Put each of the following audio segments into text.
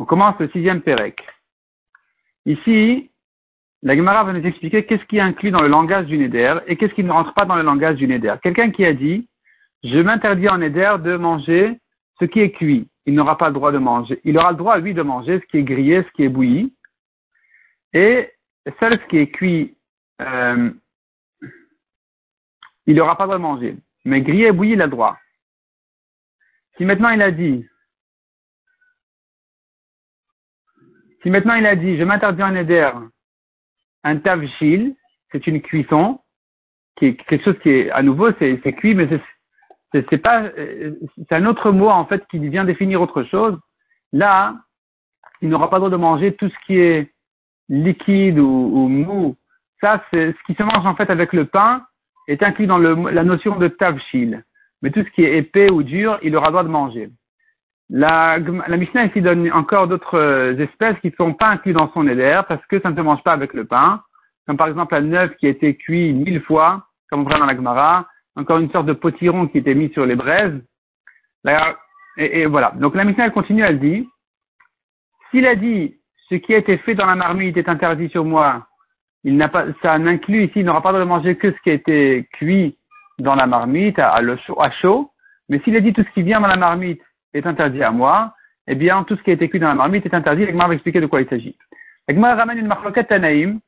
On commence le sixième Pérec. Ici, la Gemara va nous expliquer qu'est-ce qui est inclus dans le langage du Neder et qu'est-ce qui ne rentre pas dans le langage du Neder. Quelqu'un qui a dit, je m'interdis en Neder de manger ce qui est cuit. Il n'aura pas le droit de manger. Il aura le droit, lui, de manger ce qui est grillé, ce qui est bouilli. Et seul ce qui est cuit, euh, il n'aura pas le droit de manger. Mais grillé et bouilli, il a le droit. Si maintenant il a dit, si maintenant il a dit, je m'interdis en éder un tavchil, c'est une cuisson, qui est quelque chose qui est, à nouveau, c'est cuit, mais c'est pas, c'est un autre mot, en fait, qui vient définir autre chose. Là, il n'aura pas le droit de manger tout ce qui est liquide ou, mou. Ça, ce qui se mange, en fait, avec le pain, est inclus dans la notion de tavchil mais tout ce qui est épais ou dur, il aura droit de manger. La, la Mishnah ici donne encore d'autres euh, espèces qui ne sont pas incluses dans son éder parce que ça ne se mange pas avec le pain, comme par exemple la neuf qui a été cuit mille fois, comme on voit dans la Gemara, encore une sorte de potiron qui était mis sur les braises. et, voilà. Donc la Mishnah continue, elle dit, s'il a dit ce qui a été fait dans la marmite est interdit sur moi, il n'a pas, ça n'inclut ici, il n'aura pas le droit de manger que ce qui a été cuit dans la marmite à, chaud, à chaud, mais s'il a dit tout ce qui vient dans la marmite est interdit à moi, eh bien, tout ce qui a été cuit dans la marmite est interdit. L'Egmar va expliquer de quoi il s'agit. L'Egmar ramène une marloquette Tanaïm,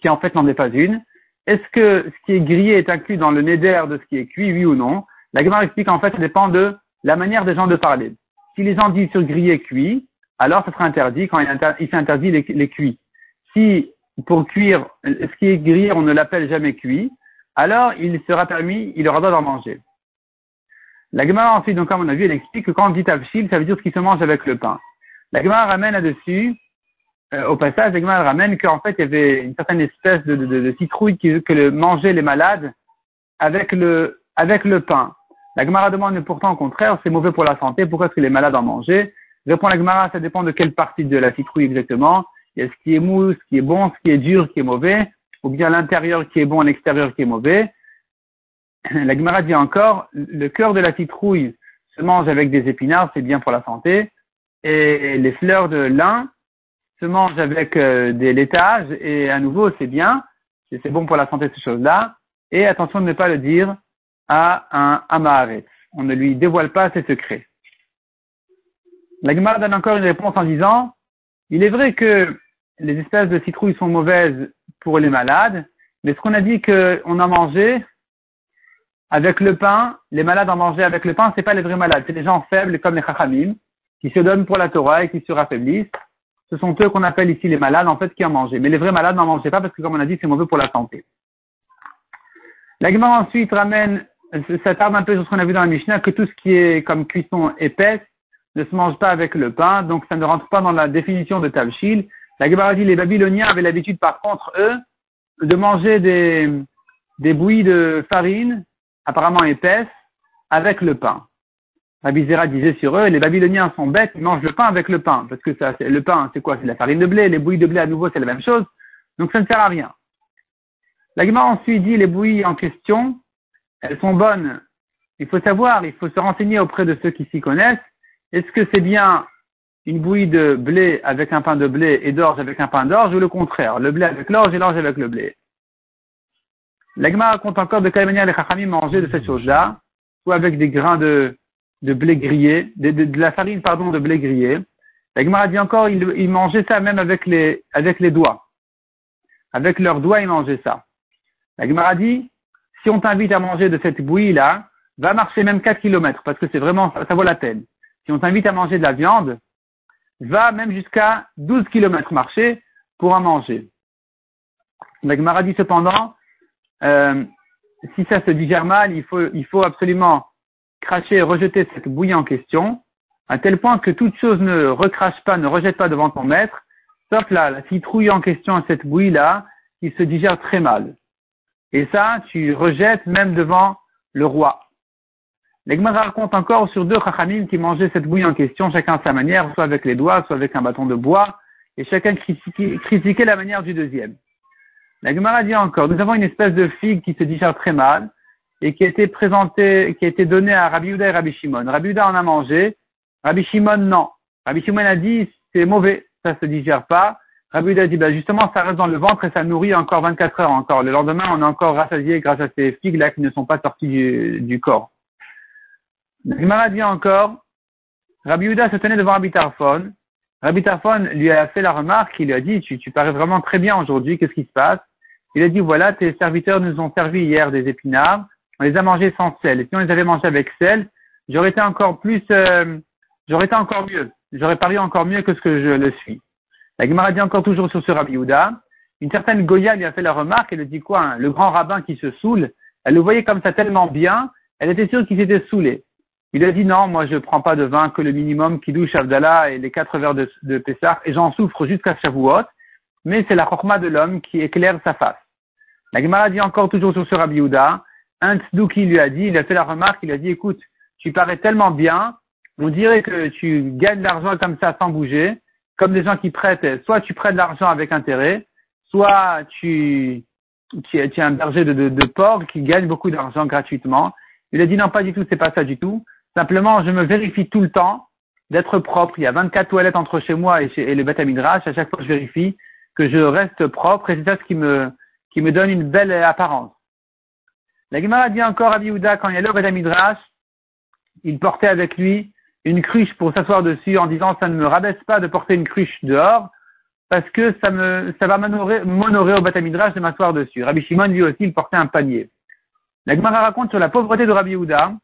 qui en fait n'en est pas une. Est-ce que ce qui est grillé est inclus dans le néder de ce qui est cuit, oui ou non? L'Egmar explique en fait, ça dépend de la manière des gens de parler. Si les gens disent sur grillé cuit, alors ça sera interdit quand il, les, les cuits. Si pour cuire, ce qui est grillé, on ne l'appelle jamais cuit, alors il sera permis, il aura droit d'en manger. La Gemara ensuite, donc comme on a vu, elle explique que quand on dit tavshil, ça veut dire ce qui se mange avec le pain. La Gemara ramène là-dessus, euh, au passage, la Gemara ramène qu'en fait il y avait une certaine espèce de, de, de, citrouille que le, mangeaient les malades avec le, avec le pain. La Gemara demande pourtant au contraire, c'est mauvais pour la santé, pourquoi est-ce que les malades en mangeaient? Répond la Gemara, ça dépend de quelle partie de la citrouille exactement. Il y a ce qui est mou, ce qui est bon, ce qui est dur, ce qui est mauvais ou bien l'intérieur qui est bon, l'extérieur qui est mauvais. La Gemara dit encore, le cœur de la citrouille se mange avec des épinards, c'est bien pour la santé, et les fleurs de lin se mangent avec euh, des laitages, et à nouveau, c'est bien, c'est bon pour la santé ces choses-là, et attention de ne pas le dire à un Amaharet. On ne lui dévoile pas ses secrets. La Gemara donne encore une réponse en disant, il est vrai que les espèces de citrouilles sont mauvaises pour les malades, mais ce qu'on a dit qu'on a mangé avec le pain, les malades en mangeaient avec le pain, c'est pas les vrais malades, c'est les gens faibles comme les chachamim, qui se donnent pour la Torah et qui se raffaiblissent. Ce sont eux qu'on appelle ici les malades, en fait, qui en mangeaient. Mais les vrais malades n'en mangeaient pas parce que, comme on a dit, c'est mauvais pour la santé. L'agma ensuite ramène, ça tarde un peu sur ce qu'on a vu dans la Mishnah, que tout ce qui est comme cuisson épaisse ne se mange pas avec le pain, donc ça ne rentre pas dans la définition de Tavshil. La Gemara dit les Babyloniens avaient l'habitude, par contre, eux, de manger des, des bouillies de farine, apparemment épaisses, avec le pain. Zera disait sur eux, les Babyloniens sont bêtes, ils mangent le pain avec le pain, parce que ça, le pain, c'est quoi? C'est la farine de blé, les bouillies de blé à nouveau, c'est la même chose, donc ça ne sert à rien. La Gemara ensuite dit les bouillies en question, elles sont bonnes. Il faut savoir, il faut se renseigner auprès de ceux qui s'y connaissent. Est-ce que c'est bien une bouillie de blé avec un pain de blé et d'orge avec un pain d'orge ou le contraire, le blé avec l'orge et l'orge avec le blé. L'agma raconte encore de quelle manière les chachamim mangeaient de cette chose-là, soit avec des grains de, de blé grillé, de, la farine, pardon, de blé grillé. L'agma dit encore, ils, mangeaient ça même avec les, avec les doigts. Avec leurs doigts, ils mangeaient ça. L'agma dit, si on t'invite à manger de cette bouillie-là, va marcher même 4 kilomètres, parce que c'est vraiment, ça vaut la peine. Si on t'invite à manger de la viande, va même jusqu'à 12 km marcher pour en manger. La Gemara dit cependant, euh, si ça se digère mal, il faut, absolument cracher et rejeter cette bouillie en question, à tel point que toute chose ne recrache pas, ne rejette pas devant ton maître, sauf là, la citrouille en question, cette bouillie-là, qui se digère très mal. Et ça, tu rejettes même devant le roi. L'Egmara raconte encore sur deux chachamim qui mangeaient cette bouillie en question, chacun à sa manière, soit avec les doigts, soit avec un bâton de bois, et chacun critiquait, la manière du deuxième. L'Egmara dit encore, nous avons une espèce de figue qui se digère très mal, et qui a été présenté, qui a été donné à Rabbi Uda et Rabbi Shimon. Rabbi en a mangé, Rabbi Shimon non. Rabbi Shimon a dit c'est mauvais, ça se digère pas. Rabbi Uda dit bah, justement ça reste dans le ventre et ça nourrit encore 24 heures encore. Le lendemain on est encore rassasié grâce à ces figues là qui ne sont pas sorties du corps. Gemara dit encore, Rabbi Uda se tenait devant Rabbi Tarfon. Rabbi Tarfon lui a fait la remarque, il lui a dit, tu, parais vraiment très bien aujourd'hui, qu'est-ce qui se passe? Il a dit, voilà, tes serviteurs nous ont servi hier des épinards, on les a mangés sans sel. Et si on les avait mangés avec sel, j'aurais été encore plus, euh, j'aurais été encore mieux. J'aurais parlé encore mieux que ce que je le suis. La Gemara dit encore toujours sur ce Rabbi Uda. Une certaine Goya lui a fait la remarque, elle dit quoi hein, Le grand rabbin qui se saoule, elle le voyait comme ça tellement bien, elle était sûre qu'il s'était saoulé. Il a dit non, moi je prends pas de vin que le minimum qui douche Abdallah et les quatre verres de, de Pessah, et j'en souffre jusqu'à Shavuot, mais c'est la chorma de l'homme qui éclaire sa face. La Gemara dit encore toujours sur ce Rabbi Yehuda, un tzduki lui a dit, il a fait la remarque, il a dit écoute, tu parais tellement bien, on dirait que tu gagnes de l'argent comme ça sans bouger, comme des gens qui prêtent, soit tu prêtes de l'argent avec intérêt, soit tu, tu, es, un berger de, de porc qui gagne beaucoup d'argent gratuitement. Il a dit non, pas du tout, c'est pas ça du tout. Simplement, je me vérifie tout le temps d'être propre. Il y a 24 toilettes entre chez moi et, chez, et le Beth À chaque fois, je vérifie que je reste propre et c'est ça ce qui me, donne une belle apparence. La Gemara dit encore à Biouda, quand il y a le il portait avec lui une cruche pour s'asseoir dessus en disant ça ne me rabaisse pas de porter une cruche dehors parce que ça me, ça va m'honorer au Beth de m'asseoir dessus. Rabbi Shimon lui aussi, il portait un panier. La Gemara raconte sur la pauvreté de Rabbi Yehuda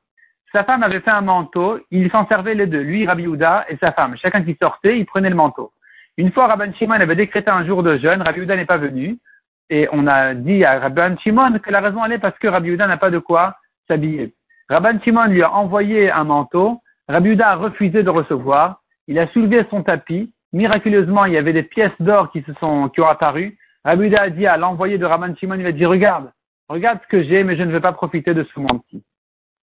sa femme avait fait un manteau, il s'en servait les deux, lui, Rabbi Houda et sa femme. Chacun qui sortait, il prenait le manteau. Une fois, Rabban Shimon avait décrété un jour de jeûne, Rabbi Houda n'est pas venu, et on a dit à Rabban Shimon que la raison allait parce que Rabbi Houda n'a pas de quoi s'habiller. Rabban Shimon lui a envoyé un manteau, Rabbi Houda a refusé de recevoir, il a soulevé son tapis, miraculeusement, il y avait des pièces d'or qui se sont, qui ont apparu. Rabbi Houda a dit à l'envoyé de Rabban Shimon, il a dit, regarde, regarde ce que j'ai, mais je ne veux pas profiter de ce manteau.